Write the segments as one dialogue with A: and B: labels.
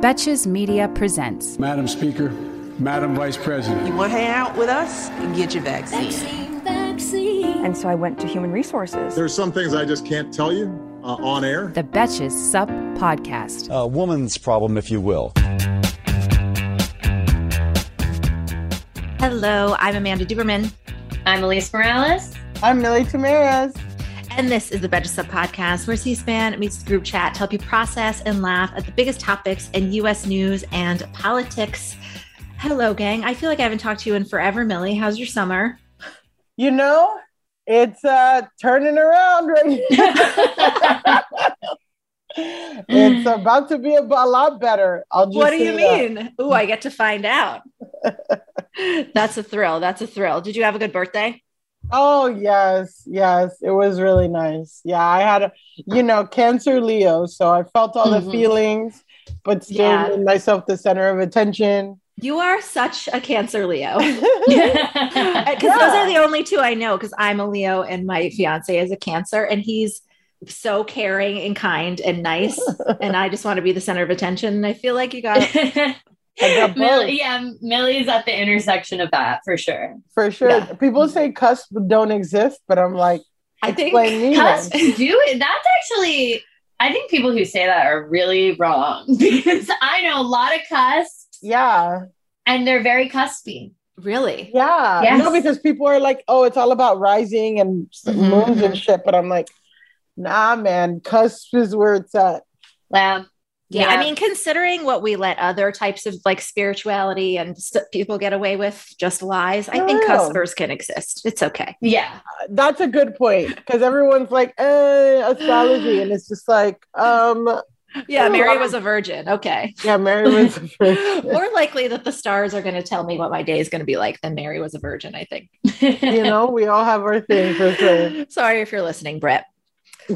A: Betches Media presents.
B: Madam Speaker, Madam Vice President.
C: You want to hang out with us and get your vaccine.
D: Vaccine, vaccine.
E: And so I went to human resources.
F: There's some things I just can't tell you uh, on air.
A: The Betches Sup Podcast.
G: A woman's problem, if you will.
H: Hello, I'm Amanda Duberman.
I: I'm Alise Morales.
J: I'm Milly Tamarez.
H: And this is the Betches Sup Podcast, where C-SPAN meets the group chat to help you process and laugh at the biggest topics in U.S. news and politics. Hello, gang. I feel like I haven't talked to you in forever, Milly. How's your summer?
J: You know, it's uh turning around right it's about to be a, a lot better. I'll just
H: What do you mean? Ooh, I get to find out. That's a thrill. That's a thrill. Did you have a good birthday?
J: Oh yes, yes, it was really nice. Yeah, I had a, you know, Cancer Leo, so I felt all
H: Mhm.
J: the feelings, but still
H: Yeah.
J: made myself the center of attention.
H: You are such a Cancer Leo. Because those are the only two I know. Because I'm a Leo and my fiance is a Cancer, and he's so caring and kind and nice. and I just want to be the center of attention. And I feel like you got.
I: Milly, yeah, Milly's at the intersection of that for sure.
J: For sure.
H: Yeah.
J: People say cusp don't exist, but I'm like,
H: I think
J: explain me
I: Cusp
J: then.
I: do it. That's actually, I think people who say that are really wrong because I know a lot of cusps
J: Yeah.
I: and they're very cuspy.
H: really.
J: Yeah.
I: Yes.
J: No, because people are like, oh, it's all about rising and s-
H: Mhm,
J: moons and shit. But I'm like, nah, man, cusp is where it's at.
I: Wow.
H: Yeah, I mean, considering what we let other types of like spirituality and st- people get away with, just lies. I think
J: Yeah.
H: cuspers can exist. It's okay.
I: yeah.
J: That's a good point because everyone's like, eh, astrology. And it's just like, um,
H: Yeah, Mary was a virgin. Okay.
J: yeah, Mary was the first.
H: More likely that the stars are going to tell me what my day is going to be like than Mary was a virgin, I think.
J: you know, we all have our thing for sure.
H: Sorry if you're listening, Brett.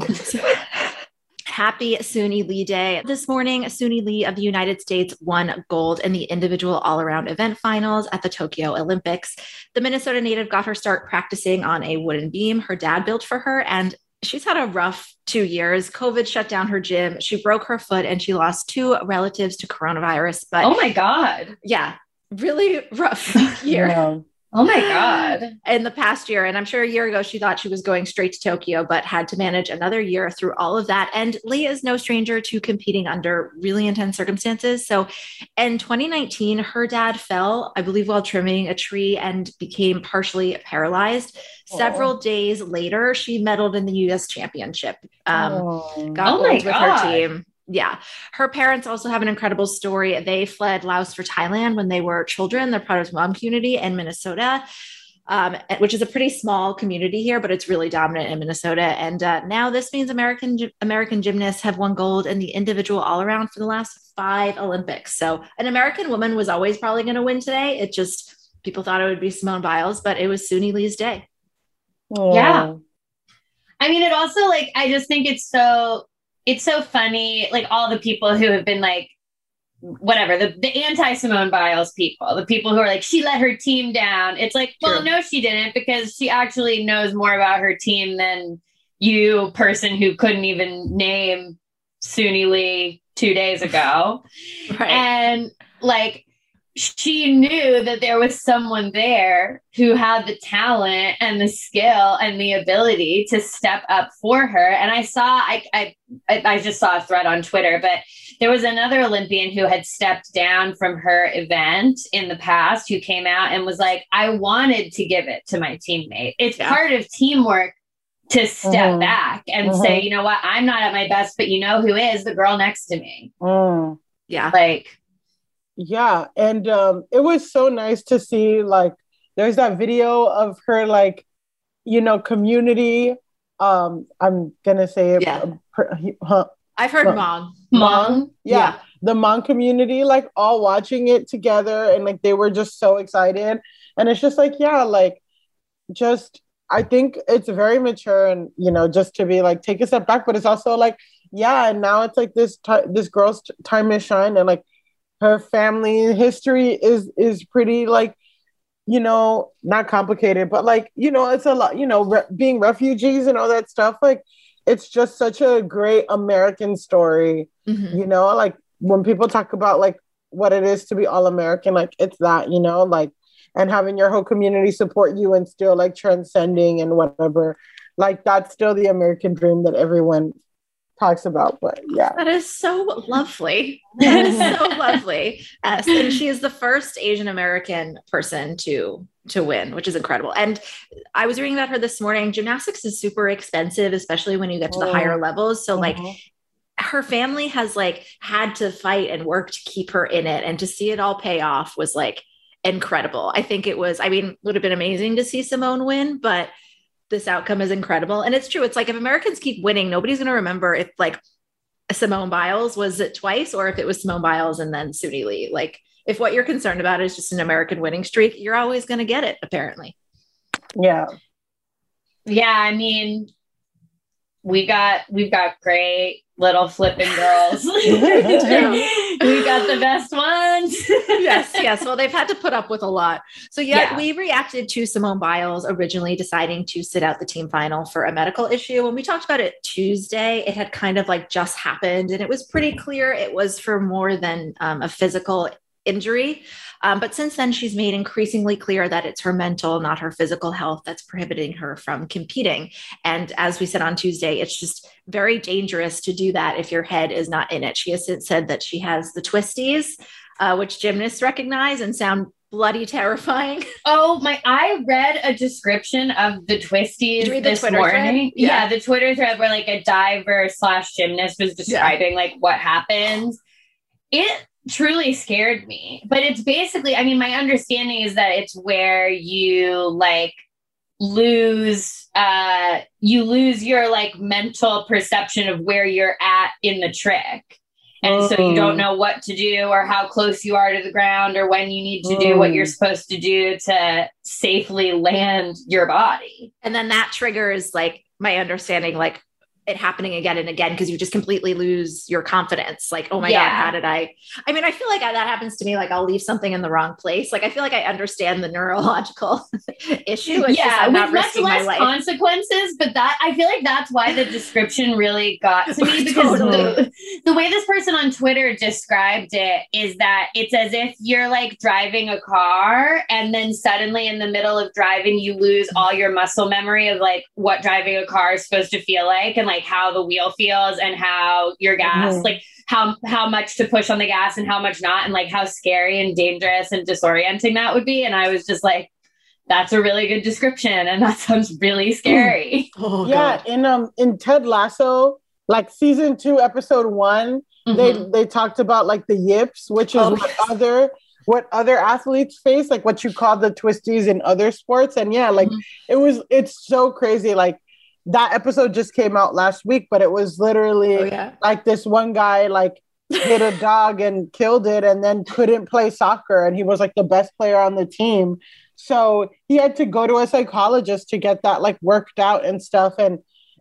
H: Happy Suni Lee Day. This morning, Suni Lee of the United States won gold in the individual all around event finals at the Tokyo Olympics. The Minnesota native got her start practicing on a wooden beam her dad built for her, and she's had a rough two years. COVID shut down her gym. She broke her foot and she lost two relatives to coronavirus. But
I: oh my God.
H: yeah, really rough year.
I: Oh my God.
H: in the past year. And I'm sure a year ago she thought she was going straight to Tokyo, but had to manage another year through all of that. And Lee is no stranger to competing under really intense circumstances. So in 2019, her dad fell, I believe, while trimming a tree and became partially paralyzed. Several days later, she medaled in the US championship. Um,
J: Oh.
H: got
I: Oh
H: gold with
I: God.
H: her team. Yeah. Her parents also have an incredible story. They fled Laos for Thailand when they were children. They're part of the Hmong community in Minnesota, um, which is a pretty small community here, but it's really dominant in Minnesota. And uh, now this means American American gymnasts have won gold in the individual all around for the last five Olympics. So an American woman was always probably going to win today. It just people thought it would be Simone Biles, but it was Suni Lee's day.
J: Oh.
I: Yeah. I mean, it also like I just think it's so it's so funny, like all the people who have been like whatever, the, the anti Simone Biles people, the people who are like, she let her team down. It's like, well,
H: True.
I: no, she didn't, because she actually knows more about her team than you, person who couldn't even name Suni Lee two days ago.
H: Right.
I: And like she knew that there was someone there who had the talent and the skill and the ability to step up for her. And I saw, I, I, I I just saw a thread on Twitter, but there was another Olympian who had stepped down from her event in the past who came out and was like, I wanted to give it to my teammate. It's
H: Yeah.
I: part of teamwork to step
J: Mhm.
I: back and
J: Mhm.
I: say, you know what, I'm not at my best, but you know who is the girl next to me.
J: Mm.
H: Yeah.
I: Like,
J: Yeah, and um, it was so nice to see like there's that video of her like, you know, community. Um, I'm gonna say it.
H: Yeah.
J: per- huh,
H: I've heard
J: Well,
H: Mong.
I: mom.
J: yeah,
H: Yeah.
J: the Hmong community, like all watching it together, and like they were just so excited. And it's just like, yeah, like just I think it's very mature, and you know, just to be like take a step back, but it's also like, yeah, and now it's like this ti this girl's t- time is shine, and like her family history is is pretty like you know not complicated but like you know it's a lot you know re- being refugees and all that stuff like it's just such a great american story
H: Mhm.
J: you know like when people talk about like what it is to be all american like it's that you know like and having your whole community support you and still like transcending and whatever like that's still the american dream that everyone talks about but yeah
H: That is so lovely. That is so lovely. Yes. And she is the first Asian American person to to win, which is incredible. And I was reading about her this morning. Gymnastics is super expensive, especially when you get to the
J: Oh.
H: higher levels. So like
J: Mhm.
H: her family has like had to fight and work to keep her in it and to see it all pay off was like incredible. I think it was I mean, would have been amazing to see Simone win, but this outcome is incredible. And it's true. It's like if Americans keep winning, nobody's going to remember if like Simone Biles was it twice or if it was Simone Biles and then Suni Lee. Like if what you're concerned about is just an American winning streak, you're always going to get it apparently.
J: yeah
I: Yeah, I mean, we got we've got great little flipping girls. we got the best ones.
H: yes, yes. Well, they've had to put up with a lot. So yeah,
I: Yeah.
H: we reacted to Simone Biles originally deciding to sit out the team final for a medical issue. When we talked about it Tuesday, it had kind of like just happened, and it was pretty clear it was for more than um, a physical injury. Um, but since then, she's made increasingly clear that it's her mental, not her physical health, that's prohibiting her from competing. And as we said on Tuesday, it's just very dangerous to do that if your head is not in it. She has since said that she has the twisties, uh, which gymnasts recognize and sound bloody terrifying.
I: Oh my! I read a description of the twisties
H: Did you read the
I: this
H: Twitter
I: morning. Yeah.
H: Yeah.
I: the Twitter thread where like a diver slash gymnast was describing like what happens. It truly scared me, but it's basically. I mean, my understanding is that it's where you like lose uh you lose your like mental perception of where you're at in the trick and so you don't
J: Mm.
I: know what to do or how close you are to the ground or when you need to do what you're
J: Mm.
I: supposed to do to safely land your body
H: And then that triggers like my understanding, like it happening again and again because you just completely lose your confidence. Like, oh my
I: Yeah.
H: God, how did I? I mean, I feel like that happens to me. Like, I'll leave something in the wrong place. Like, I feel like I understand the neurological issue. It's
I: yeah
H: I'm
I: with much less consequences but that i feel like that's why the description really got to me because the,
H: Totally.
I: the way this person on twitter described it is that it's as if you're like driving a car and then suddenly in the middle of driving you lose all your muscle memory of like what driving a car is supposed to feel like and like how the wheel feels and how your gas
J: Mhm.
I: like how how much to push on the gas and how much not and like how scary and dangerous and disorienting that would be and i was just like that's a really good description and that sounds really scary
H: oh,
J: yeah,
H: God.
J: in um in Ted Lasso, like season two, episode one,
I: Mhm.
J: they they talked about like the yips, which is
H: Oh,
J: what
H: yes.
J: other what other athletes face, like what you call the twisties in other sports. And yeah, like
I: Mhm.
J: it was it's so crazy. Like that episode just came out last week, but it was literally
H: Oh, yeah.
J: like this one guy like hit a dog and killed it and then couldn't play soccer and he was like the best player on the team. So he had to go to a psychologist to get that like worked out and stuff and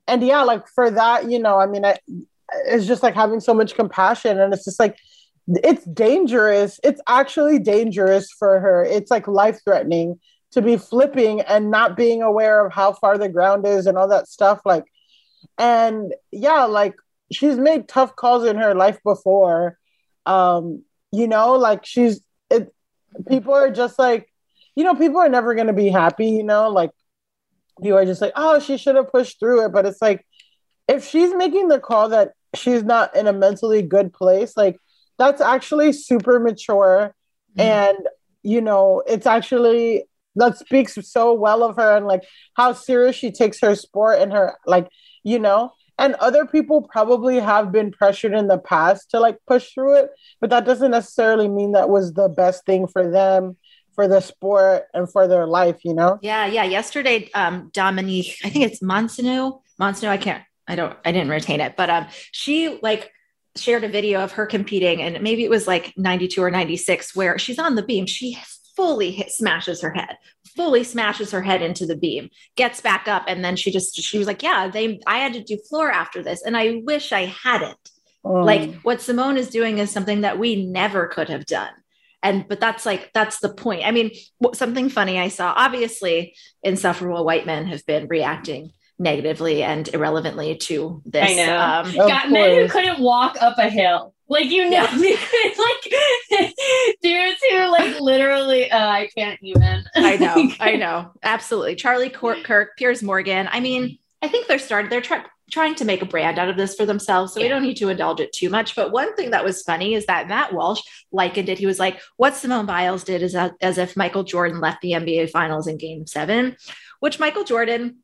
J: and yeah like for that you know i mean I, it's just like having so much compassion and it's just like it's dangerous. It's actually dangerous for her. It's like life threatening to be flipping and not being aware of how far the ground is and all that stuff like and yeah like she's made tough calls in her life before um you know like she's it people are just like you know people are never going to be happy you know like you are just like oh she should have pushed through it but it's like if she's making the call that she's not in a mentally good place. Like that's actually super mature mm-hmm. and you know, it's actually that speaks so well of her and like how serious she takes her sport and her like, you know, and other people probably have been pressured in the past to like push through it, but that doesn't necessarily mean that was the best thing for them for the sport and for their life, you know?
H: Yeah, yeah. Yesterday, um, Dominique, I think it's Monsignor. Monsignor, I can't, I don't, I didn't retain it, but um, she like shared a video of her competing, and maybe it was like 92 or 96, where she's on the beam. She fully hit, smashes her head, fully smashes her head into the beam, gets back up, and then she just she was like, "Yeah, they I had to do floor after this, and I wish I hadn't." Mm. Like what Simone is doing is something that we never could have done. And but that's like that's the point. I mean something funny i saw obviously insufferable white men have been reacting negatively and irrelevantly to this
I: i know. um, got men who couldn't walk up a hill like you know yeah. like dudes who like literally uh, i can't even
H: i know i know absolutely charlie kirk piers morgan i mean i think they're started they're trying trying to make a brand out of this for themselves. So yeah. we don't need to indulge it too much. But one thing that was funny is that Matt Walsh likened it. He was like, what Simone Biles did is as if Michael Jordan left the NBA finals in game seven, which Michael Jordan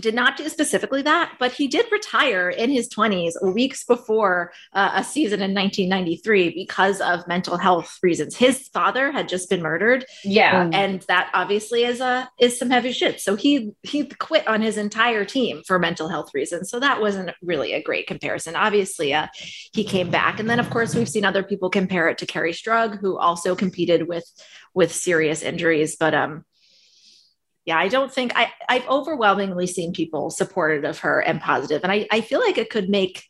H: did not do specifically that, but he did retire in his 20s, weeks before uh, a season in 1993 because of mental health reasons. His father had just been murdered.
I: Yeah.
H: And that obviously is a is some heavy shit. So he he quit on his entire team for mental health reasons. So that wasn't really a great comparison. Obviously, uh, he came back. And then of course we've seen other people compare it to Kerri Strug, who also competed with with serious injuries. But um yeah, I don't think I, I've overwhelmingly seen people supportive of her and positive, and I, I feel like it could make.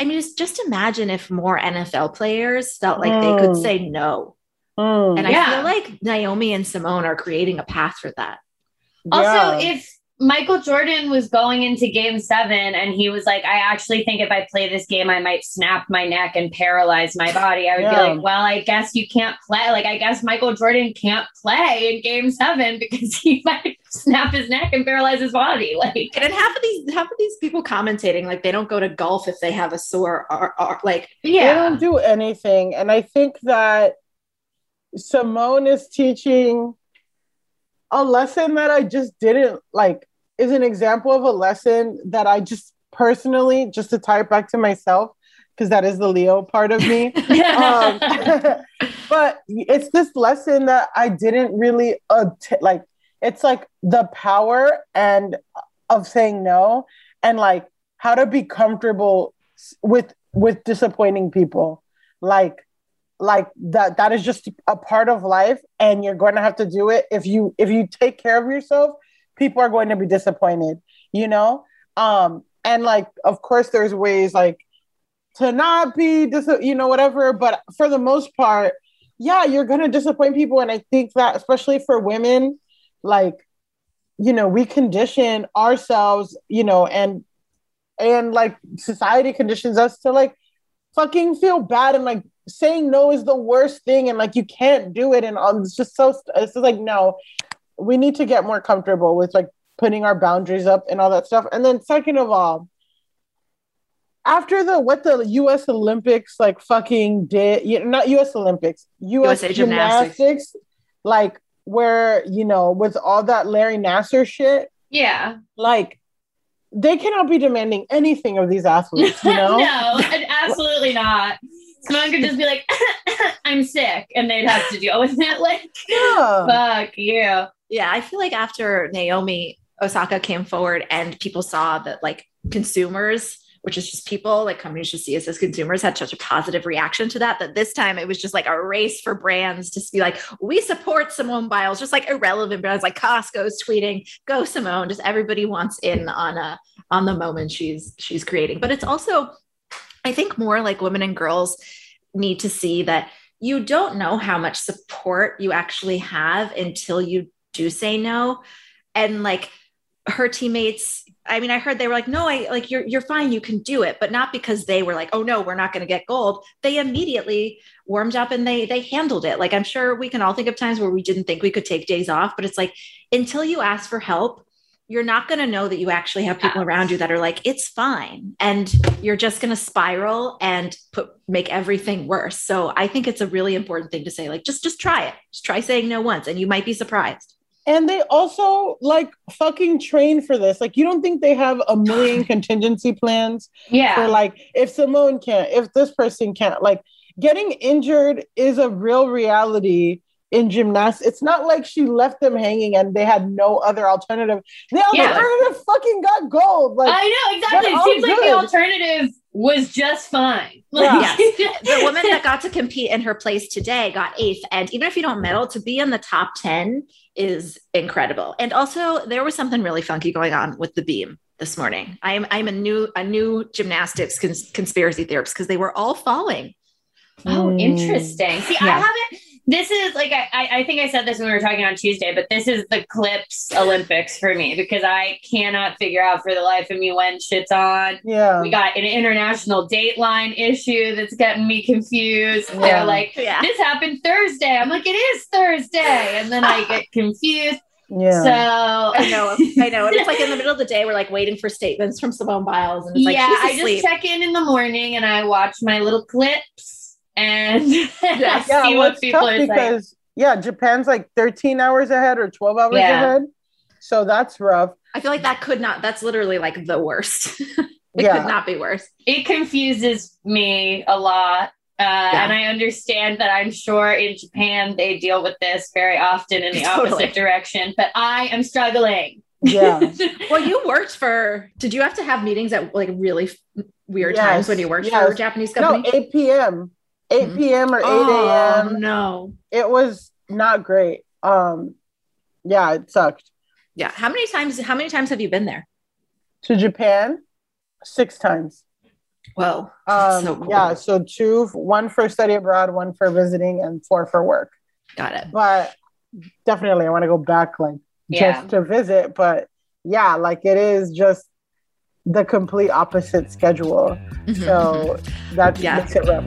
H: I mean, just imagine if more NFL players felt like mm. they could mm. say no, mm. and I yeah. feel like Naomi and Simone are creating a path for that.
I: Also, yeah. if Michael Jordan was going into game seven and he was like, I actually think if I play this game, I might snap my neck and paralyze my body. I would yeah. be like, well, I guess you can't play. Like, I guess Michael Jordan can't play in game seven because he might snap his neck and paralyze his body. Like,
H: and half of these, half of these people commentating, like, they don't go to golf if they have a sore or, or like,
J: yeah, they don't do anything. And I think that Simone is teaching a lesson that I just didn't like is an example of a lesson that I just personally, just to tie it back to myself, because that is the Leo part of me. um, but it's this lesson that I didn't really uh, like. It's like the power and of saying no, and like how to be comfortable with with disappointing people. Like like that that is just a part of life and you're going to have to do it. If you if you take care of yourself people are going to be disappointed you know? Um and like of course there's ways like to not be dis- you know whatever but for the most part yeah you're going to disappoint people and i think that especially for women like you know we condition ourselves you know and and like society conditions us to like fucking feel bad and like saying no is the worst thing and like you can't do it and um, it's just so it's just like no we need to get more comfortable with like putting our boundaries up and all that stuff. And then second of all after the what the US Olympics like fucking did you know, not US Olympics US USA gymnastics, gymnastics like where you know with all that Larry Nassar shit
I: yeah.
J: like they cannot be demanding anything of these athletes you know?
I: No absolutely not Someone could just be like, I'm sick, and they'd have to deal with it. Like, yeah. fuck you.
H: Yeah, I feel like after Naomi Osaka came forward and people saw that like consumers, which is just people, like companies should see us as consumers, had such a positive reaction to that, that this time it was just like a race for brands to be like, we support Simone Biles, just like irrelevant brands like Costco's tweeting, go Simone. Just everybody wants in on a on the moment she's she's creating. But it's also I think more like women and girls need to see that you don't know how much support you actually have until you do say no. And like her teammates, I mean, I heard they were like, no, I like you're you're fine, you can do it, but not because they were like, oh no, we're not gonna get gold. They immediately warmed up and they they handled it. Like I'm sure we can all think of times where we didn't think we could take days off, but it's like until you ask for help, you're not going to know that you actually have people around you that are like it's fine and you're just going to spiral and put make everything worse so i think it's a really important thing to say like just just try it just try saying no once and you might be surprised
J: and they also like fucking train for this. Like, you don't think they have a million contingency plans?
I: Yeah.
J: For like, if Simone can't, if this person can't, like, getting injured is a real reality in gymnastics. It's not like she left them hanging and they had no other alternative. The
I: Yeah.
J: alternative fucking got gold. Like,
I: I know exactly. It
J: all
I: seems like the alternative was just fine. Like,
H: yes the woman that got to compete in her place today got eighth and even if you don't medal to be in the top 10 is incredible and also there was something really funky going on with the beam this morning i'm i'm a new a new gymnastics cons- conspiracy theorist because they were all falling
I: Oh,
J: Mm.
I: interesting. See, I haven't. This is like I, I I think I said this when we were talking on Tuesday, but this is the clips Olympics for me because I cannot figure out for the life of me when shit's on.
J: yeah.
I: We got an international dateline issue that's getting me confused.
J: Yeah.
I: They're like,
H: Yeah.
I: this happened Thursday. I'm like, it is Thursday. And then I get confused.
J: yeah.
I: So
H: I know, I know. And it's like in the middle of the day, we're like waiting for statements from Simone Biles, and it's like
I: yeah,
H: she's
I: I just check in in the morning and I watch my little clips and
J: yeah,
I: see
J: well,
I: what
J: it's
I: people
J: tough
I: are saying.
J: because yeah, Japan's like 13 hours ahead or 12 hours
I: Yeah.
J: ahead. So that's rough.
H: I feel like that could not. That's literally like the worst. it
J: Yeah.
H: could not be worse.
I: it confuses me a lot. Uh, And I understand that I'm sure in Japan they deal with this very often in the
H: Totally.
I: opposite direction, but I am struggling.
J: Yeah.
H: Well, you worked for. Did you have to have meetings at like really f- weird
J: Yes,
H: times when you worked for
J: yes.
H: a Japanese
J: no,
H: company?
J: 8 p.m. 8
H: Mhm.
J: p.m. or 8
H: Oh
J: a.m.
H: no!
J: It was not great. Um, yeah, it sucked.
H: Yeah. How many times? How many times have you been there?
J: To Japan, six times.
H: Whoa.
J: Um,
H: so cool.
J: yeah, so two, one for study abroad, one for visiting, and four for work.
H: Got it.
J: But definitely, I want to go back, like
I: Yeah.
J: just to visit. But yeah, like it is just the complete opposite schedule. So that
H: Yeah.
J: makes it rough.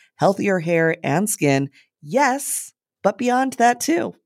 K: healthier hair and skin. Yes, but beyond that too.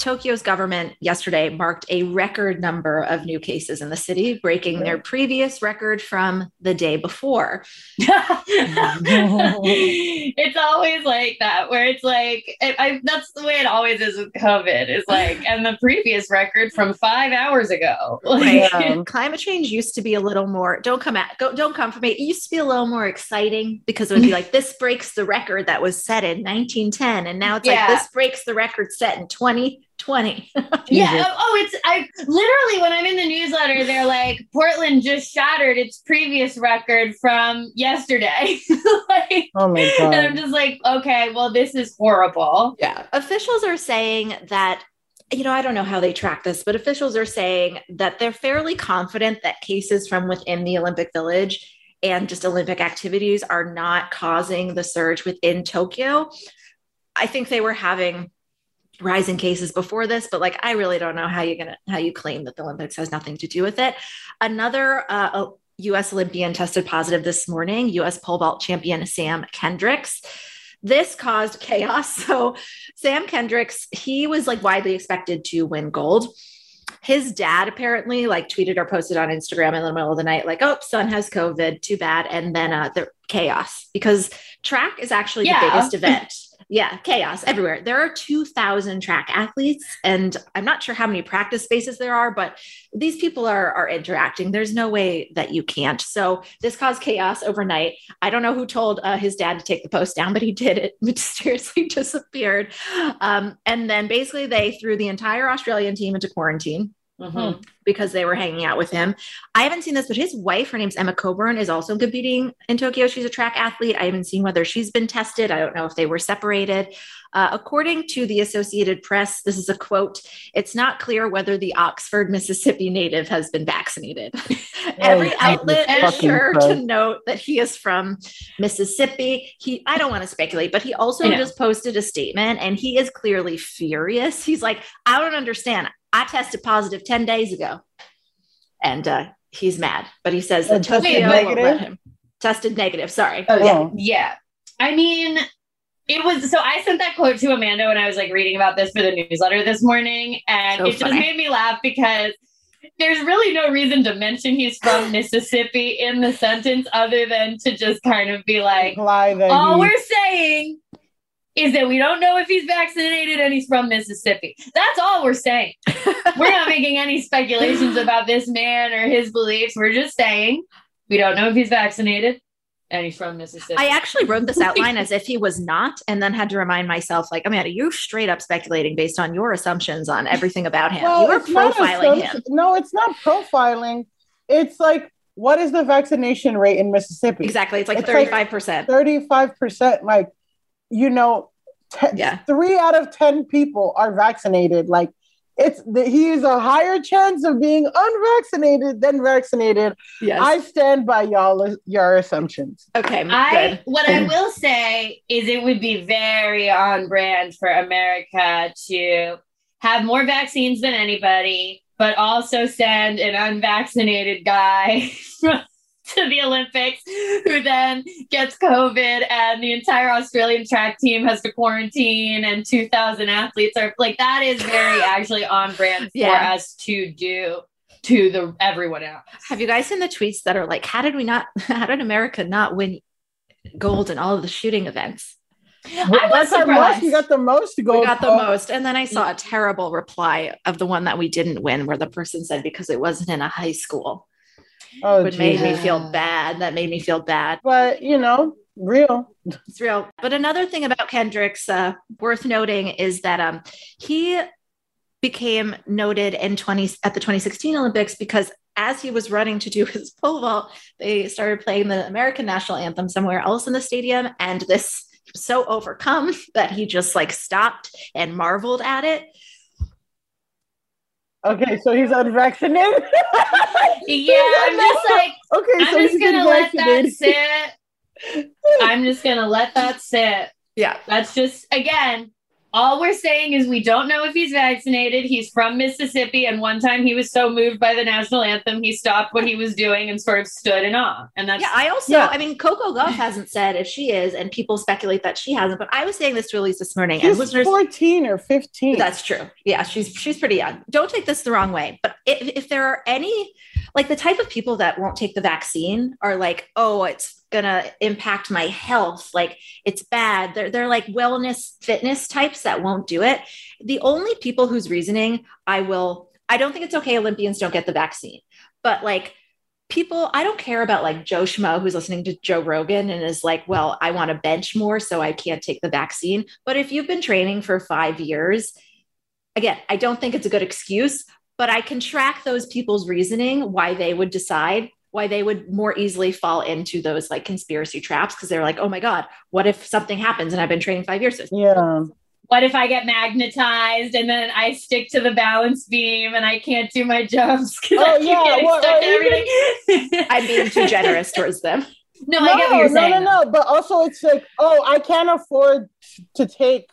H: Tokyo's government yesterday marked a record number of new cases in the city, breaking their previous record from the day before.
I: it's always like that, where it's like, it, I, that's the way it always is with COVID. Is like, and the previous record from five hours ago. Like,
H: Right. Climate change used to be a little more. Don't come at. Go, don't come for me. It used to be a little more exciting because it would be like this breaks the record that was set in 1910, and now it's
I: Yeah.
H: like this breaks the record set in 2020.
I: Yeah. Oh, oh, it's I literally when I'm in the newsletter, they're like, Portland just shattered its previous record from yesterday. like,
J: Oh my god.
I: and I'm just like, okay, well, this is horrible.
H: Yeah. Officials are saying that, you know, I don't know how they track this, but officials are saying that they're fairly confident that cases from within the Olympic Village and just Olympic activities are not causing the surge within Tokyo. I think they were having rising cases before this, but like I really don't know how you're gonna how you claim that the Olympics has nothing to do with it. Another uh, U.S. Olympian tested positive this morning. U.S. pole vault champion Sam Kendricks. This caused chaos. So Sam Kendricks, he was like widely expected to win gold. His dad apparently like tweeted or posted on Instagram in the middle of the night, like, "Oh, son has COVID. Too bad." And then uh, the chaos because track is actually
I: Yeah.
H: the biggest event. Yeah, chaos everywhere. There are 2,000 track athletes, and I'm not sure how many practice spaces there are, but these people are, are interacting. There's no way that you can't. So this caused chaos overnight. I don't know who told uh, his dad to take the post down, but he did. It mysteriously disappeared. Um, and then basically, they threw the entire Australian team into quarantine
I: Mhm.
H: because they were hanging out with him. I haven't seen this, but his wife, her name's Emma Coburn, is also competing in Tokyo. She's a track athlete. I haven't seen whether she's been tested. I don't know if they were separated. Uh, according to the Associated Press, this is a quote It's not clear whether the Oxford, Mississippi native has been vaccinated. Every outlet is sure to note that he is from Mississippi. He, I don't want to speculate, but he also
I: know.
H: just posted a statement and he is clearly furious. He's like, I don't understand. I tested positive 10 days ago. And uh, he's mad, but he says that
J: And tested
H: Tokyo won't let
J: negative?
H: him. Tested negative. Sorry.
I: Oh, yeah.
J: Oh.
I: Yeah. I mean, it was so I sent that quote to Amanda when I was like reading about this for the newsletter this morning, and
H: So
I: it just made me laugh because there's really no reason to mention he's from Mississippi in the sentence other than to just kind of be like,
J: Imply that
I: all
J: he-
I: we're saying is that we don't know if he's vaccinated and he's from Mississippi. That's all we're saying. we're not making any speculations about this man or his beliefs. We're just saying we don't know if he's vaccinated and he's from Mississippi.
H: I actually wrote this outline as if he was not, and then had to remind myself, like, Amanda, you're straight up speculating based on your assumptions on everything about him. you are profiling him.
J: No, it's not profiling. It's like, what is the vaccination rate in Mississippi?
H: Exactly. It's like
J: It's like
H: 35%.
J: 35%. Like, you know, te-
H: Yeah.
J: three out of 10 people are vaccinated. Like, it's the, he is a higher chance of being unvaccinated than vaccinated.
H: yes.
J: I stand by y'all your assumptions.
H: okay.
I: I
H: good.
I: what I will say is it would be very on brand for America to have more vaccines than anybody, but also send an unvaccinated guy to the Olympics who then gets COVID and the entire Australian track team has to quarantine and 2,000 athletes are like that is very actually on brand for
H: Yeah.
I: us to do to the everyone else.
H: Have you guys seen the tweets that are like, how did we not, how did America not win gold in all of the shooting events?
I: I was
J: That's our most.
I: surprised.
J: We got the most gold.
H: we got the most. And then I saw a mm. terrible reply of the one that we didn't win, where the person said because it wasn't in a high school,
J: Oh,
H: which made me feel bad. That made me feel bad.
J: But, you know, real.
H: It's real. But another thing about Kendricks uh, worth noting is that um, he became noted in 20 at the 2016 Olympics because as he was running to do his pole vault, they started playing the American national anthem somewhere else in the stadium, and this was so overcome that he just like stopped and marveled at it.
J: Okay, so he's unvaccinated.
I: Yeah, I'm just like
J: okay,
I: I'm
J: so
I: just
J: he's
I: gonna let that sit. I'm just gonna let that sit.
H: Yeah.
I: That's just again, All we're saying is we don't know if he's vaccinated. He's from Mississippi, and one time he was so moved by the national anthem, he stopped what he was doing and sort of stood in awe. And that's
H: yeah. I also,
J: Yeah.
H: I mean, Coco Gauff hasn't said if she is, and people speculate that she hasn't. But I was saying this to Alise this morning, and
J: She's
H: listeners,
J: 14 or 15.
H: That's true. Yeah, she's she's pretty young. Don't take this the wrong way, but if, if there are any like the type of people that won't take the vaccine are like, oh, it's gonna impact my health, like it's bad. They're they're like wellness fitness types that won't do it. The only people whose reasoning I will, I don't think it's okay Olympians don't get the vaccine, but like people, I don't care about like Joe Schmo who's listening to Joe Rogan and is like, well, I want to bench more, so I can't take the vaccine. But if you've been training for five years, again, I don't think it's a good excuse, but I can track those people's reasoning why they would decide why they would more easily fall into those like conspiracy traps because they're like, oh my God, what if something happens and I've been training five years? Since?
J: Yeah.
I: what if I get magnetized and then I stick to the balance beam and I can't do my jumps because
J: Oh,
I: I keep
J: yeah,
I: getting
J: well,
I: stuck
J: or
I: everything?
H: I'm being too generous towards them.
I: no, I get what you're saying.
J: No, no, no. But also, it's like, oh, I can't afford to take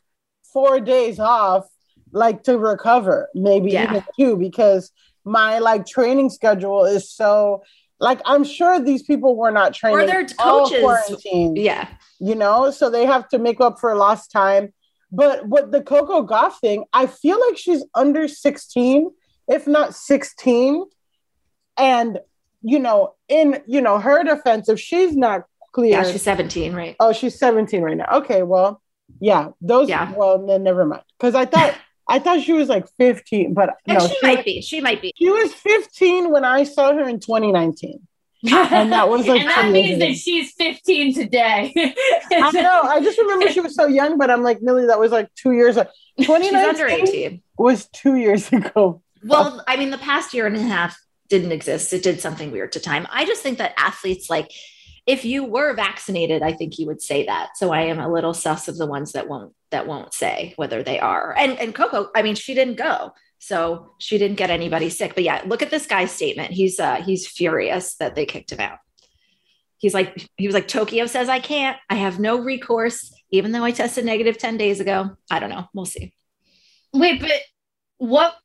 J: four days off, like to recover, maybe
H: Yeah.
J: even two, because my like training schedule is so. Like I'm sure these people were not training
H: Or their coaches.
J: quarantine,
H: Yeah.
J: you know, so they have to make up for lost time. But what the Coco Gauff thing, I feel like she's under 16, if not 16. And, you know, in, you know, her defense, if she's not clear.
H: Yeah, she's 17, right?
J: oh, she's 17 right now. Okay, well, yeah, those,
H: Yeah.
J: well, then never mind. Because I thought, I thought she was like 15, but
H: And
J: no,
H: she
J: she,
H: might be. She might be.
J: she was 15 when I saw her in 2019. And that was, like,
I: and that means that she's 15 today.
J: I know. I just remember she was so young, but I'm like, Milly, that was like two years ago. 2019 was two years ago.
H: Well, I mean, the past year and a half didn't exist. It did something weird to time. I just think that athletes, like, if you were vaccinated, I think you would say that. So I am a little sus of the ones that won't that won't say whether they are. And and Coco, I mean, she didn't go, so she didn't get anybody sick. But yeah, look at this guy's statement. He's uh he's furious that they kicked him out. He's like he was like Tokyo says I can't. I have no recourse, even though I tested negative ten days ago. I don't know. We'll see.
I: Wait, but what?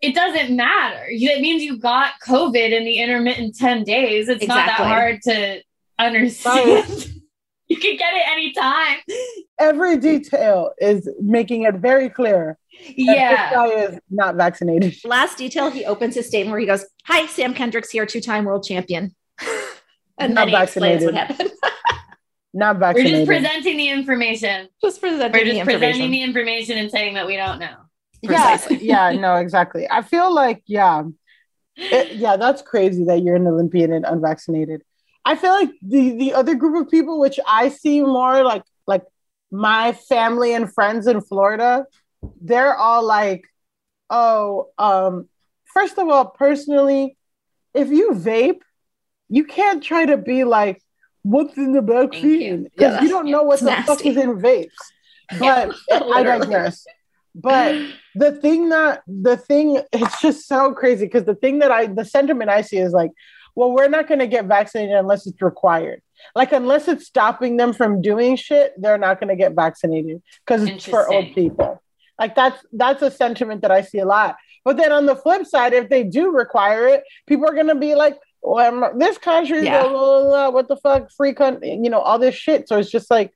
I: It doesn't matter. You- It means you got COVID in the intermittent 10 days. It's not that hard to understand. You can get it anytime.
J: Every detail is making it very clear that
I: Yeah.
J: this guy is not vaccinated.
H: last detail, he opens his statement where he goes, Hi, Sam Kendricks here, two time world champion. and
J: Not
H: then he explains what happened.
J: Not vaccinated.
I: We're
J: vaccinated.
I: just presenting the information.
H: just presenting
I: We're
H: the
I: just presenting
H: information.
I: the information and saying that we don't know.
J: yeah, yeah, no, exactly. I feel like, yeah, It- yeah, that's crazy that you're an Olympian and unvaccinated. I feel like the the other group of people, which I see more like like my family and friends in Florida, they're all like, oh, um, first of all, personally, if you vape, you can't try to be like, what's in the vaccine?
H: Yeah,
J: Because you
H: that's-
J: don't know what the fuck is in vapes. But I digress. But the thing that the thing it's just so crazy because the thing that I the sentiment I see is like, well, we're not going to get vaccinated unless it's required. Like unless it's stopping them from doing shit, they're not going to get vaccinated because it's for old people. Like that's that's a sentiment that I see a lot. But then on the flip side, if they do require it, people are going to be like, well, I'm- this country,
H: Yeah.
J: blah, blah, blah, what the fuck, free country, you know, all this shit. So it's just like,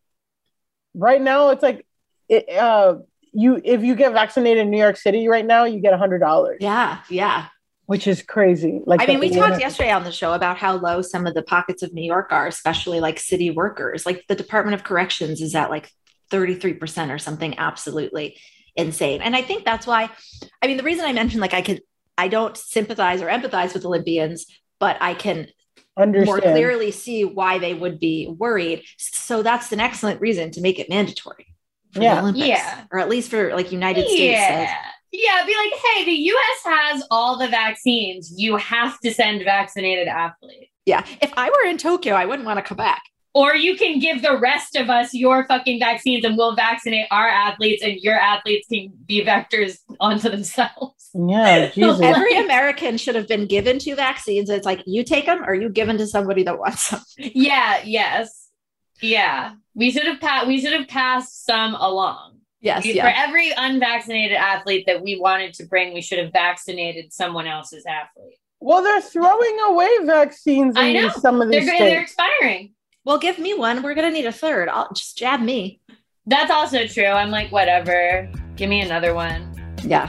J: right now, it's like, it, uh, you if you get vaccinated in New York City right now, you get a hundred dollars,
H: Yeah, yeah.
J: Which is crazy. Like
H: I mean, we
J: the-
H: talked yesterday on the show about how low some of the pockets of New York are, especially like city workers. Like the Department of Corrections is at like 33% or something absolutely insane. And I think that's why, I mean, the reason I mentioned like I could, I don't sympathize or empathize with Olympians, but I can
J: understand.
H: more clearly see why they would be worried. So that's an excellent reason to make it mandatory for
J: Yeah.
H: the Olympics,
I: Yeah.
H: or at least for like United States.
I: Yeah.
H: says.
I: Yeah, be like, hey, the US has all the vaccines. You have to send vaccinated athletes.
H: Yeah. If I were in Tokyo, I wouldn't want to come back.
I: Or you can give the rest of us your fucking vaccines and we'll vaccinate our athletes and your athletes can be vectors onto themselves.
J: Yeah, Jesus.
H: Every American should have been given two vaccines. It's like you take them or you give them to somebody that wants them.
I: Yeah, yes. Yeah. We should have pa- we should have passed some along.
H: Yes,
I: For
H: yeah.
I: every unvaccinated athlete that we wanted to bring, we should have vaccinated someone else's athlete.
J: Well, they're throwing away vaccines
I: I know.
J: some of
I: They're
J: these
I: go- they're expiring.
H: Well, give me one. We're gonna need a third. I'll just jab me.
I: That's also true. I'm like, whatever. Give me another one.
H: Yeah.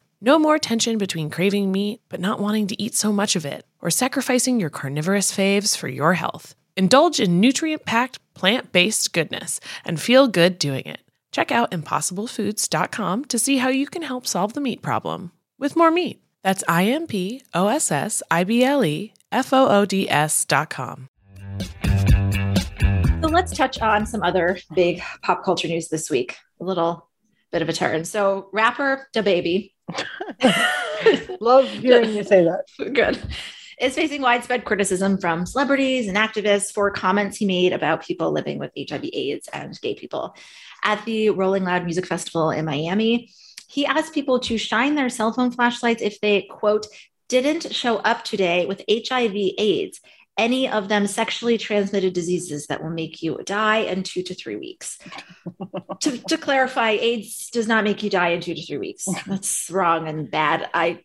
L: No more tension between craving meat but not wanting to eat so much of it, or sacrificing your carnivorous faves for your health. Indulge in nutrient packed, plant based goodness and feel good doing it. Check out impossiblefoods.com to see how you can help solve the meat problem with more meat. That's I M P O S S I B L E F O O D S.com.
H: So let's touch on some other big pop culture news this week. A little bit of a turn. So rapper DaBaby.
J: Love hearing you say that.
H: Good. Is facing widespread criticism from celebrities and activists for comments he made about people living with HIV AIDS and gay people. At the Rolling Loud Music Festival in Miami, he asked people to shine their cell phone flashlights if they, quote, didn't show up today with HIV AIDS, any of them sexually transmitted diseases that will make you die in two to three weeks. to, to clarify, AIDS does not make you die in two to three weeks. That's wrong and bad. I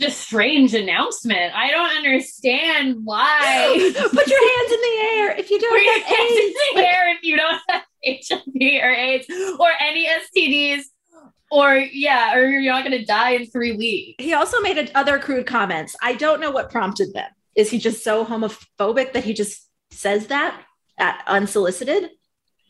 I: Just strange announcement. I don't understand why.
H: put your hands in the air if you don't Put
I: your
H: have
I: hands in the air if you don't have HIV or AIDS or any STDs. Or yeah, or you're not gonna die in three weeks.
H: He also made other crude comments. I don't know what prompted them. Is he just so homophobic that he just says that at unsolicited?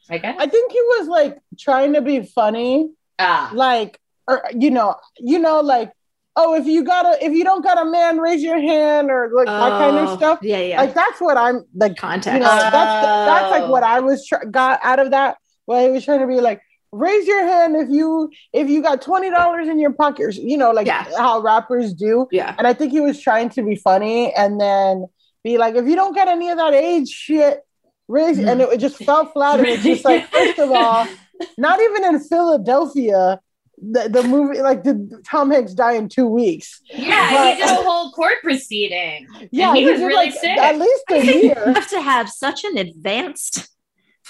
I: I guess.
J: I think he was like trying to be funny,
I: Ah.
J: like, or you know, you know, like, oh, if you got a, if you don't got a man, raise your hand, or like that kind of
H: Oh,
J: stuff.
H: Yeah, yeah.
J: Like that's what I'm like.
H: Context.
J: You know, that's that's like
H: Oh.
J: what I was tr- got out of that. Well, he was trying to be like, raise your hand if you if you got twenty dollars in your pocket, you know, like
H: Yeah.
J: how rappers do.
H: yeah.
J: And I think he was trying to be funny and then be like, if you don't get any of that age shit, raise and it, it just fell flat. And it's just like, first of all, not even in Philadelphia, the, the movie like did Tom Hanks die in two weeks.
I: Yeah,
J: But-
I: he did a whole court proceeding.
J: Yeah,
I: he was really
J: like,
I: sick.
J: At least a
H: You have to have such an advanced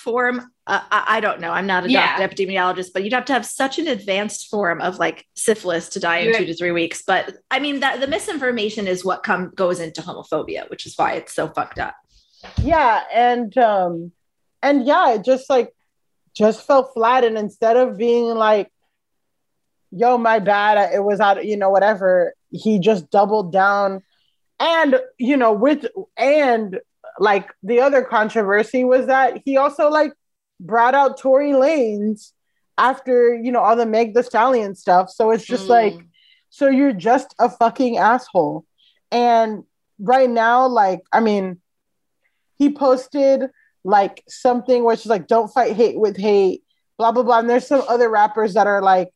H: form. Uh, I, I don't know. I'm not a
I: Yeah.
H: doc- epidemiologist, but you'd have to have such an advanced form of like syphilis to die in
I: Yeah.
H: two to three weeks. But I mean, that the misinformation is what come goes into homophobia, which is why it's so fucked up.
J: yeah and um and yeah it just like just felt flat and instead of being like yo my bad it was out you know whatever he just doubled down and you know with and like the other controversy was that he also like brought out Tory Lanez after you know all the Meg Thee Stallion stuff so it's just
H: Mm.
J: like so you're just a fucking asshole and right now like i mean he posted like something where she's like, don't fight hate with hate, blah blah blah. And there's some other rappers that are like,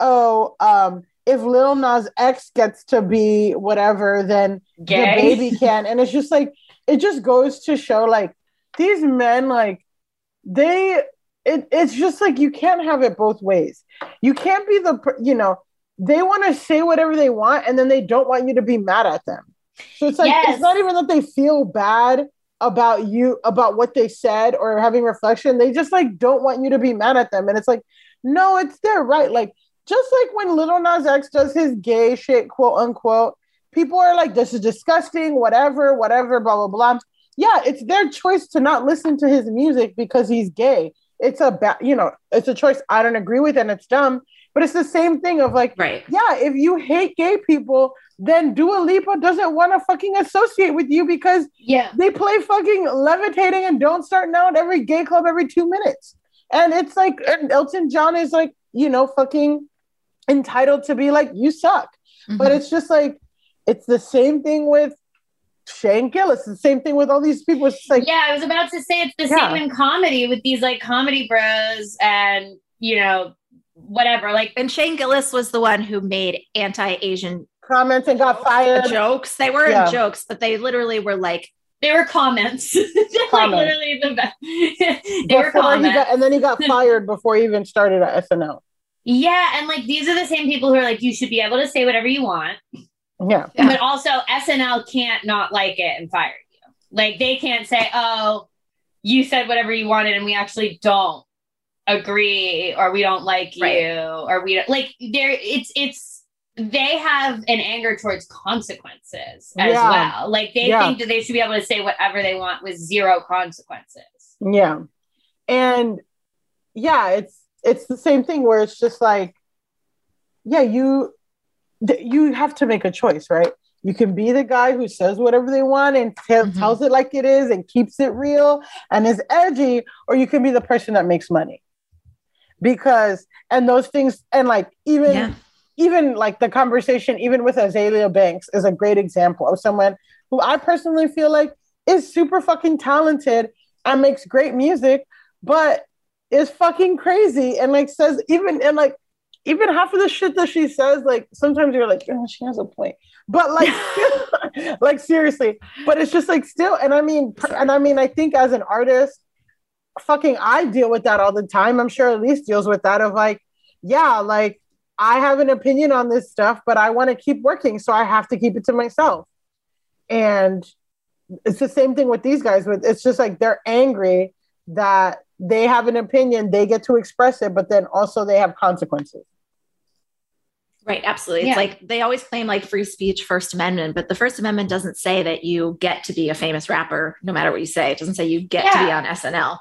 J: oh, um, if Lil Nas X gets to be whatever, then
I: Gay.
J: the baby can. And it's just like it just goes to show like these men like they it, it's just like you can't have it both ways. You can't be the you know they want to say whatever they want and then they don't want you to be mad at them. So it's like
I: Yes.
J: it's not even that they feel bad about you about what they said or having reflection. They just like don't want you to be mad at them. And it's like, no, it's their right. Like just like when Little Nas X does his gay shit, quote unquote, people are like, this is disgusting, whatever, whatever, blah, blah, blah. Yeah, it's their choice to not listen to his music because he's gay. It's a bad, you know, it's a choice I don't agree with and it's dumb. But it's the same thing of like,
H: Right.
J: yeah, if you hate gay people, then Dua Lipa doesn't want to fucking associate with you because
I: Yeah.
J: they play fucking levitating and don't start now at every gay club every two minutes. And it's like and Elton John is like, you know, fucking entitled to be like, you suck. But mm-hmm. it's just like, it's the same thing with Shane Gillis, the same thing with all these people. It's like,
I: yeah, I was about to say it's the
J: Yeah.
I: same in comedy with these like comedy bros and you know whatever. Like
H: And Shane Gillis was the one who made anti-Asian
J: comments and got fired.
H: jokes. They weren't
J: Yeah.
H: jokes, but they literally were like,
I: they were comments. They're like literally the best. they were
J: Before he
I: comments.
J: got, and then he got fired before he even started at SNL.
I: yeah, and like these are the same people who are like, you should be able to say whatever you want,
J: Yeah.
I: but also SNL can't not like it and fire you. Like they can't say, oh, you said whatever you wanted and we actually don't agree or we don't like
H: Right.
I: you or we don't like there it's it's they have an anger towards consequences as
J: Yeah.
I: well. Like they
J: Yeah.
I: think that they should be able to say whatever they want with zero consequences.
J: Yeah. And yeah, it's it's the same thing where it's just like yeah, you th- you have to make a choice, right? You can be the guy who says whatever they want and te-
H: Mhm.
J: tells it like it is and keeps it real and is edgy, or you can be the person that makes money. Because and those things and like even
H: Yeah.
J: even like the conversation even with Azealia Banks is a great example of someone who I personally feel like is super fucking talented and makes great music, but is fucking crazy and like says even and like even half of the shit that she says, like sometimes you're like, oh, she has a point. But like like seriously, but it's just like still, and I mean, and I mean, I think as an artist, fucking I deal with that all the time. I'm sure Alise deals with that of like, yeah, like I have an opinion on this stuff, but I want to keep working, so I have to keep it to myself. And it's the same thing with these guys. With it's just like they're angry that they have an opinion, they get to express it, but then also they have consequences.
H: Right, absolutely.
I: Yeah.
H: It's like they always claim like free speech, First Amendment, but the First Amendment doesn't say that you get to be a famous rapper no matter what you say. It doesn't say you get to be on SNL.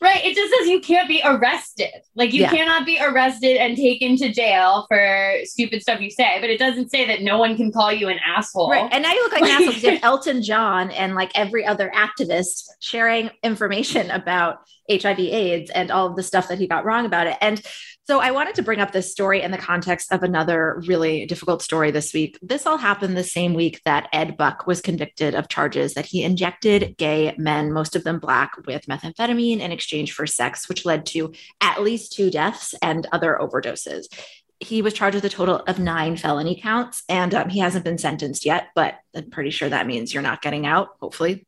I: Right. It just says you can't be arrested. Like you
H: Yeah.
I: cannot be arrested and taken to jail for stupid stuff you say, but it doesn't say that no one can call you an asshole.
H: Right. And now you look like an asshole because you have Elton John and like every other activist sharing information about HIV AIDS and all of the stuff that he got wrong about it. And so I wanted to bring up this story in the context of another really difficult story this week. This all happened the same week that Ed Buck was convicted of charges that he injected gay men, most of them black, with methamphetamine in exchange for sex, which led to at least two deaths and other overdoses he was charged with a total of nine felony counts and um, he hasn't been sentenced yet but i'm pretty sure that means you're not getting out hopefully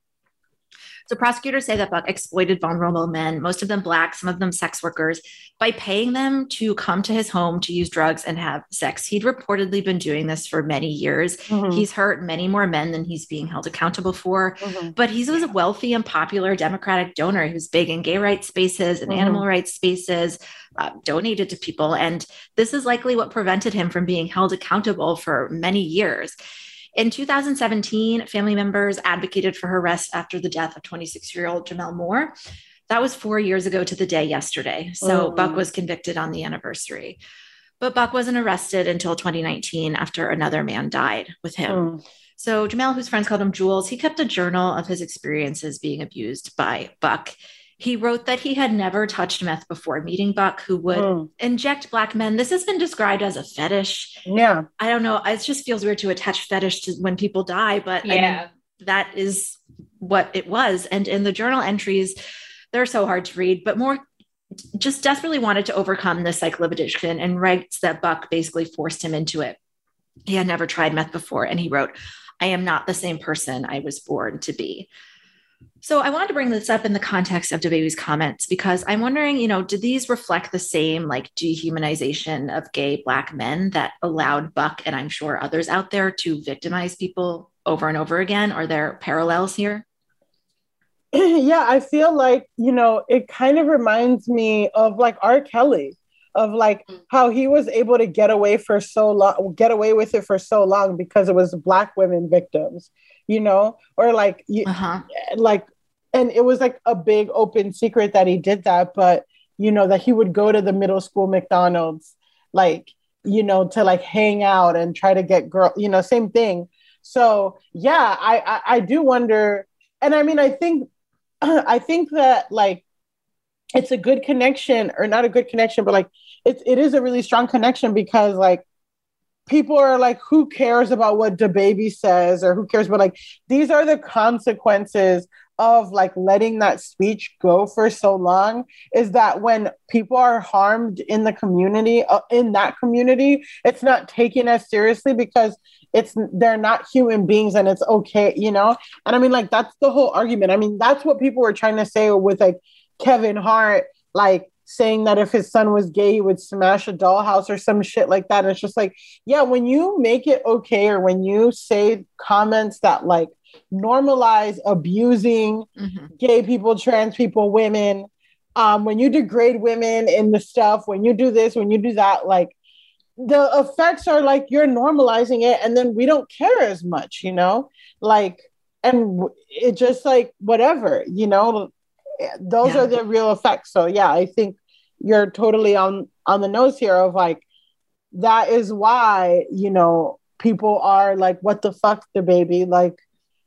H: so prosecutors say that buck exploited vulnerable men most of them black some of them sex workers by paying them to come to his home to use drugs and have sex he'd reportedly been doing this for many years
J: Mhm.
H: he's hurt many more men than he's being held accountable for
J: Mhm.
H: but he was a wealthy and popular Democratic donor who's big in gay rights spaces and
J: Mhm.
H: animal rights spaces, uh, donated to people. And this is likely what prevented him from being held accountable for many years. In 2017, family members advocated for her arrest after the death of 26 year old Gemmel Moore. That was four years ago to the day yesterday. So
J: Mm.
H: Buck was convicted on the anniversary. But Buck wasn't arrested until 2019 after another man died with him.
J: Mm.
H: So Jamel, whose friends called him Jules, he kept a journal of his experiences being abused by Buck. He wrote that he had never touched meth before meeting Buck, who would
J: Mm.
H: inject black men. This has been described as a fetish.
J: Yeah.
H: I don't know. It just feels weird to attach fetish to when people die, but I mean,
I: yeah.
H: that is what it was. And in the journal entries, they're so hard to read, but Moore just desperately wanted to overcome this cycle of addiction and writes that Buck basically forced him into it. He had never tried meth before, and he wrote, I am not the same person I was born to be. So I wanted to bring this up in the context of DaBaby's comments because I'm wondering, you know, did these reflect the same like dehumanization of gay black men that allowed Buck and I'm sure others out there to victimize people over and over again? Are there parallels here?
J: yeah, I feel like, you know, it kind of reminds me of like R. Kelly, of like mm. how he was able to get away for so long, get away with it for so long because it was black women victims, you know, or like, uh-huh. Like, and it was like a big open secret that he did that, but you know, that he would go to the middle school McDonald's, like, you know, to like hang out and try to get girl, you know, same thing. So yeah, I, I, I do wonder, and I mean, I think I think that like it's a good connection or not a good connection, but like it, it is a really strong connection because like people are like, who cares about what DaBaby says or who cares? But like these are the consequences of like letting that speech go for so long is that when people are harmed in the community uh, in that community it's not taken as seriously because it's they're not human beings and it's okay you know and i mean like that's the whole argument i mean that's what people were trying to say with like kevin hart like saying that if his son was gay he would smash a dollhouse or some shit like that and it's just like yeah when you make it okay or when you say comments that like normalize abusing mm-hmm. gay people trans people women um when you degrade women in the stuff when you do this when you do that like the effects are like you're normalizing it and then we don't care as much you know like and it just like whatever you know those yeah. are the real effects so yeah i think you're totally on on the nose here of like that is why you know people are like what the fuck DaBaby? Like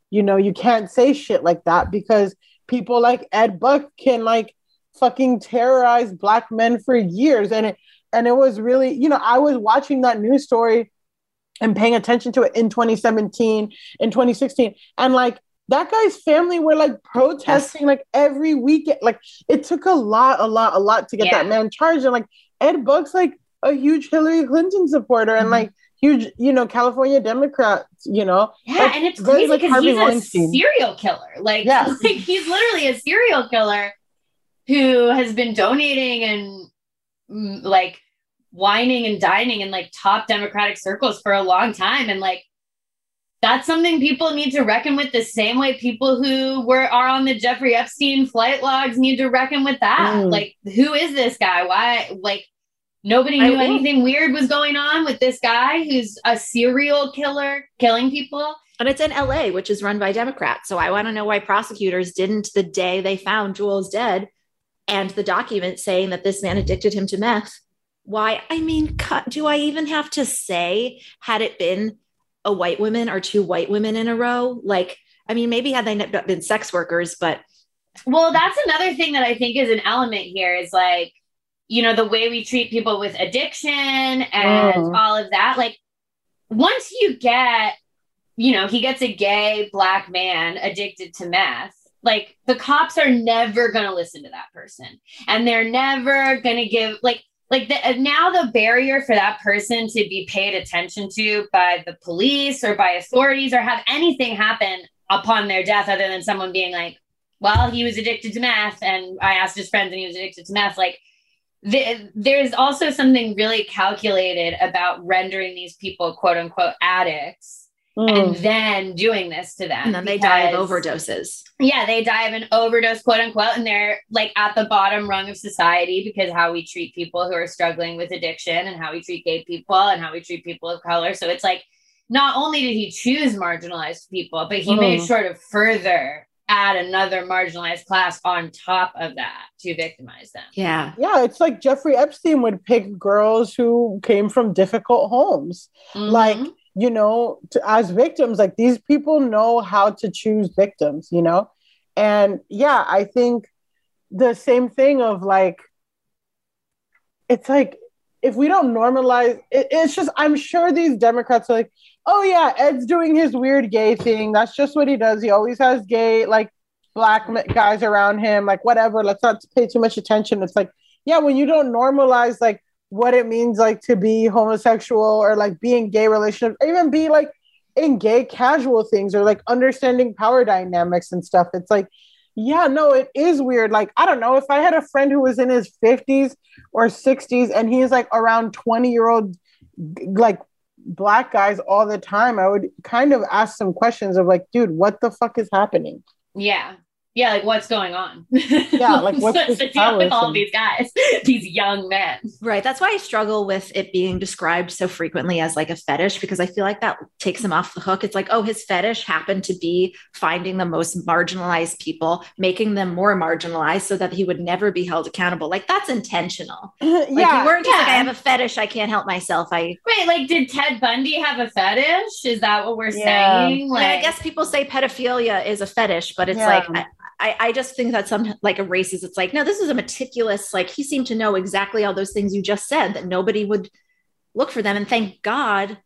J: you know you can't say shit like that because people like ed buck can like fucking terrorize black men for years. And it and it was really, you know, I was watching that news story and paying attention to it in 2017, in 2016, and like that guy's family were like protesting like every weekend. Like it took a lot, a lot, a lot to get yeah. that man charged. And like Ed Buck's like a huge Hillary Clinton supporter mm-hmm. and like huge, you know, California Democrat, you know.
I: Yeah, like, and it's crazy because like he's Weinstein. a serial killer. Like, yeah. like he's literally a serial killer who has been donating and mm, like wining and dining in like top democratic circles for a long time and like that's something people need to reckon with the same way people who were are on the Jeffrey Epstein flight logs need to reckon with that. Mm. Like, who is this guy? Why? Like, nobody knew anything weird was going on with this guy who's a serial killer killing people.
H: And it's in LA, which is run by Democrats. So I want to know why prosecutors didn't, the day they found Jules dead and the document saying that this man addicted him to meth, why i mean do i even have to say had it been a white woman or two white women in a row like i mean maybe had they been sex workers but
I: well that's another thing that i think is an element here is like you know the way we treat people with addiction and oh. all of that like once you get you know he gets a gay black man addicted to meth like the cops are never going to listen to that person and they're never going to give like like the, uh, now the barrier for that person to be paid attention to by the police or by authorities or have anything happen upon their death other than someone being like well he was addicted to meth and i asked his friends and he was addicted to meth like the, there's also something really calculated about rendering these people quote unquote addicts Mm. and then doing this to them.
H: And then they die of overdoses.
I: Yeah, they die of an overdose, quote unquote, and they're like at the bottom rung of society because how we treat people who are struggling with addiction and how we treat gay people and how we treat people of color. So it's like not only did he choose marginalized people, but he mm. made sure to further add another marginalized class on top of that to victimize them.
H: Yeah.
J: Yeah. It's like Jeffrey Epstein would pick girls who came from difficult homes. Mm-hmm. Like, you know, to, as victims, like these people know how to choose victims, you know? And yeah, I think the same thing of like, it's like, if we don't normalize it, it's just i'm sure these democrats are like oh yeah ed's doing his weird gay thing that's just what he does he always has gay like black guys around him, like whatever. Let's not pay too much attention. It's like, yeah, when you don't normalize like what it means like to be homosexual or like be in gay relationships, or even be like in gay casual things or like understanding power dynamics and stuff. It's like, yeah, no, it is weird. Like, I don't know if I had a friend who was in his 50s or 60s and he's like around 20 year old like black guys all the time, I would kind of ask some questions of like, dude, what the fuck is happening?
I: Yeah yeah, like what's going on?
J: Yeah, like what's
I: what's the deal with all these guys, these young men?
H: Right. That's why I struggle with it being described so frequently as like a fetish because I feel like that takes him off the hook. It's like, oh, his fetish happened to be finding the most marginalized people, making them more marginalized so that he would never be held accountable. Like that's intentional. yeah. Like you weren't just yeah. like, I have a fetish, I can't help myself. I
I: wait, like did Ted Bundy have a fetish? Is that what we're yeah. saying?
H: Like I guess people say pedophilia is a fetish, but it's yeah. like I, I, I just think that some like erases it's like no this is a meticulous like he seemed to know exactly all those things you just said that nobody would look for them and thank god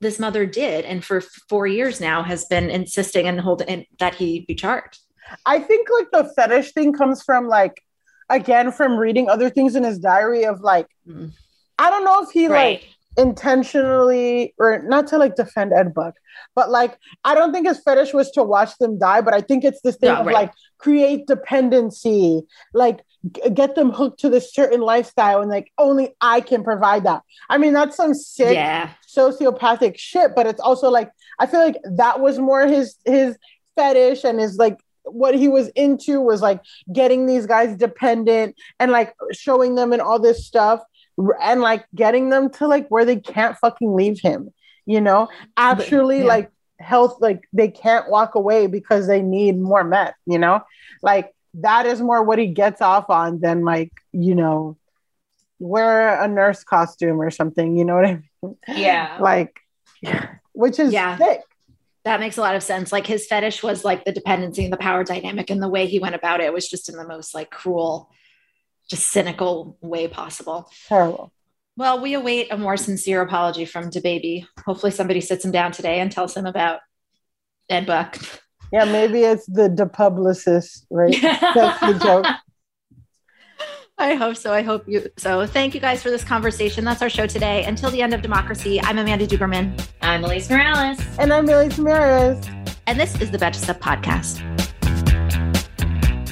H: this mother did and for four years now has been insisting and holding that he be charged
J: i think like the fetish thing comes from like again from reading other things in his diary of like mm. i don't know if he right. like intentionally or not to like defend Ed Buck, but like I don't think his fetish was to watch them die, but I think it's this thing no, of right. like create dependency, like g- get them hooked to this certain lifestyle, and like only I can provide that. I mean, that's some sick yeah. sociopathic shit, but it's also like I feel like that was more his his fetish and his like what he was into was like getting these guys dependent and like showing them and all this stuff and like getting them to like where they can't fucking leave him, you know, actually yeah. like health, like they can't walk away because they need more meth, you know, like that is more what he gets off on than like, you know, wear a nurse costume or something, you know what I
I: mean? Yeah.
J: like, which is yeah. sick.
H: That makes a lot of sense. Like his fetish was like the dependency and the power dynamic, and the way he went about it was just in the most like cruel just cynical way possible.
J: Terrible.
H: Well, we await a more sincere apology from DaBaby. Hopefully, somebody sits him down today and tells him about Ed Buck.
J: Yeah, maybe it's the publicist, right? That's the joke.
H: I hope so. I hope you so. Thank you guys for this conversation. That's our show today. Until the end of democracy, I'm Amanda Duberman.
I: I'm Alise Morales.
J: And I'm Milly Tamarez.
H: And this is the Betches Sup Podcast.